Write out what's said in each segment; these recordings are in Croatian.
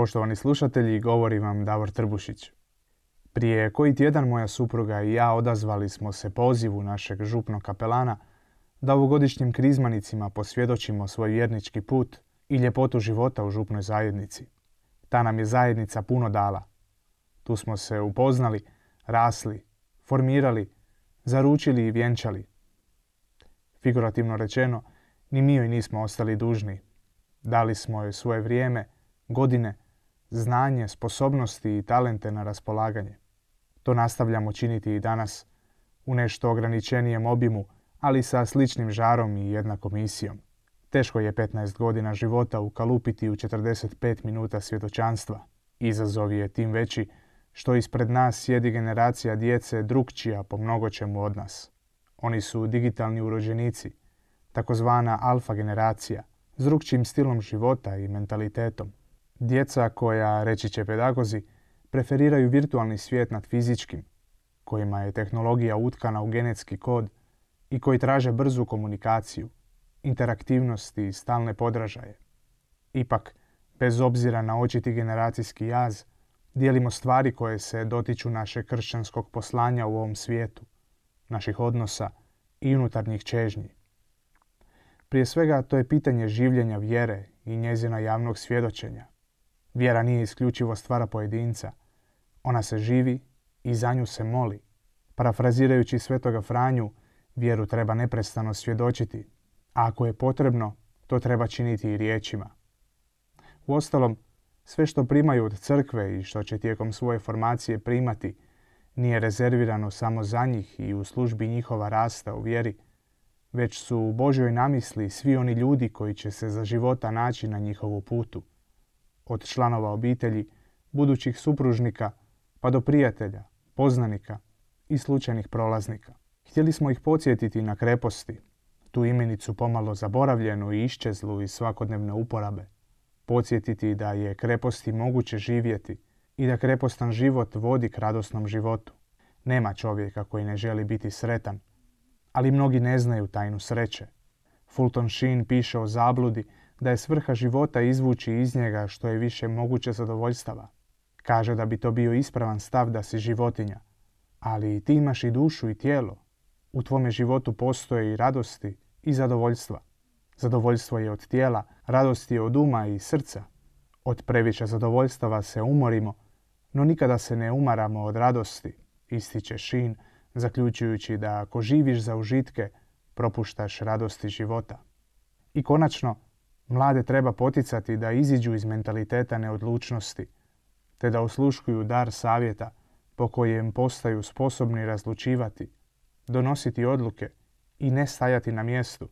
Poštovani slušatelji, govori vam Davor Trbušić. Prije koji tjedan moja supruga i ja odazvali smo se pozivu našeg župnog kapelana da ovogodišnjim krizmanicima posvjedočimo svoj vjernički put i ljepotu života u župnoj zajednici. Ta nam je zajednica puno dala. Tu smo se upoznali, rasli, formirali, zaručili i vjenčali. Figurativno rečeno, ni mi joj nismo ostali dužni. Dali smo joj svoje vrijeme, godine, znanje, sposobnosti i talente na raspolaganje. To nastavljamo činiti i danas u nešto ograničenijem obimu, ali sa sličnim žarom i jednakom misijom. Teško je 15 godina života ukalupiti u 45 minuta svjedočanstva. Izazov je tim veći što ispred nas sjedi generacija djece drukčija po mnogo čemu od nas. Oni su digitalni urođenici, takozvana alfa generacija, s drugčijim stilom života i mentalitetom. Djeca koja, reći će pedagozi, preferiraju virtualni svijet nad fizičkim, kojima je tehnologija utkana u genetski kod i koji traže brzu komunikaciju, interaktivnost i stalne podražaje. Ipak, bez obzira na očiti generacijski jaz, dijelimo stvari koje se dotiču našeg kršćanskog poslanja u ovom svijetu, naših odnosa i unutarnjih čežnji. Prije svega to je pitanje življenja vjere i njezina javnog svjedočenja. Vjera nije isključivo stvara pojedinca. Ona se živi i za nju se moli. Parafrazirajući svetoga Franju, vjeru treba neprestano svjedočiti, a ako je potrebno, to treba činiti i riječima. Uostalom, sve što primaju od crkve i što će tijekom svoje formacije primati, nije rezervirano samo za njih i u službi njihova rasta u vjeri, već su u Božoj namisli svi oni ljudi koji će se za života naći na njihovu putu od članova obitelji, budućih supružnika, pa do prijatelja, poznanika i slučajnih prolaznika. Htjeli smo ih podsjetiti na kreposti, tu imenicu pomalo zaboravljenu i iščezlu iz svakodnevne uporabe. Podsjetiti da je kreposti moguće živjeti i da krepostan život vodi k radosnom životu. Nema čovjeka koji ne želi biti sretan, ali mnogi ne znaju tajnu sreće. Fulton Sheen piše o zabludi da je svrha života izvući iz njega što je više moguće zadovoljstava. Kaže da bi to bio ispravan stav da si životinja, ali ti imaš i dušu i tijelo. U tvome životu postoje i radosti i zadovoljstva. Zadovoljstvo je od tijela, radost je od uma i srca. Od previše zadovoljstava se umorimo, no nikada se ne umaramo od radosti, ističe Šin, zaključujući da ako živiš za užitke, propuštaš radosti života. I konačno, Mlade treba poticati da iziđu iz mentaliteta neodlučnosti, te da osluškuju dar savjeta po kojem postaju sposobni razlučivati, donositi odluke i ne stajati na mjestu,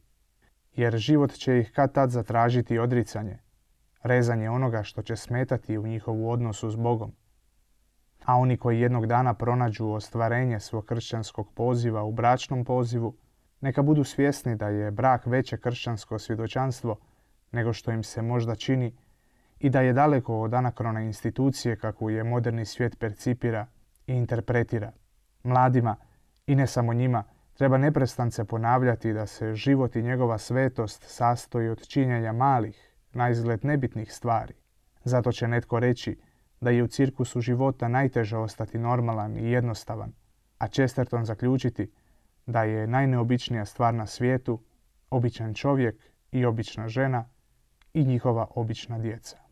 jer život će ih kad tad zatražiti odricanje, rezanje onoga što će smetati u njihovu odnosu s Bogom. A oni koji jednog dana pronađu ostvarenje svog kršćanskog poziva u bračnom pozivu, neka budu svjesni da je brak veće kršćansko svjedočanstvo nego što im se možda čini i da je daleko od anakrone institucije kakvu je moderni svijet percipira i interpretira. Mladima, i ne samo njima, treba neprestance ponavljati da se život i njegova svetost sastoji od činjenja malih, na izgled nebitnih stvari. Zato će netko reći da je u cirkusu života najteže ostati normalan i jednostavan, a Chesterton zaključiti da je najneobičnija stvar na svijetu običan čovjek i obična žena i njihova obična djeca.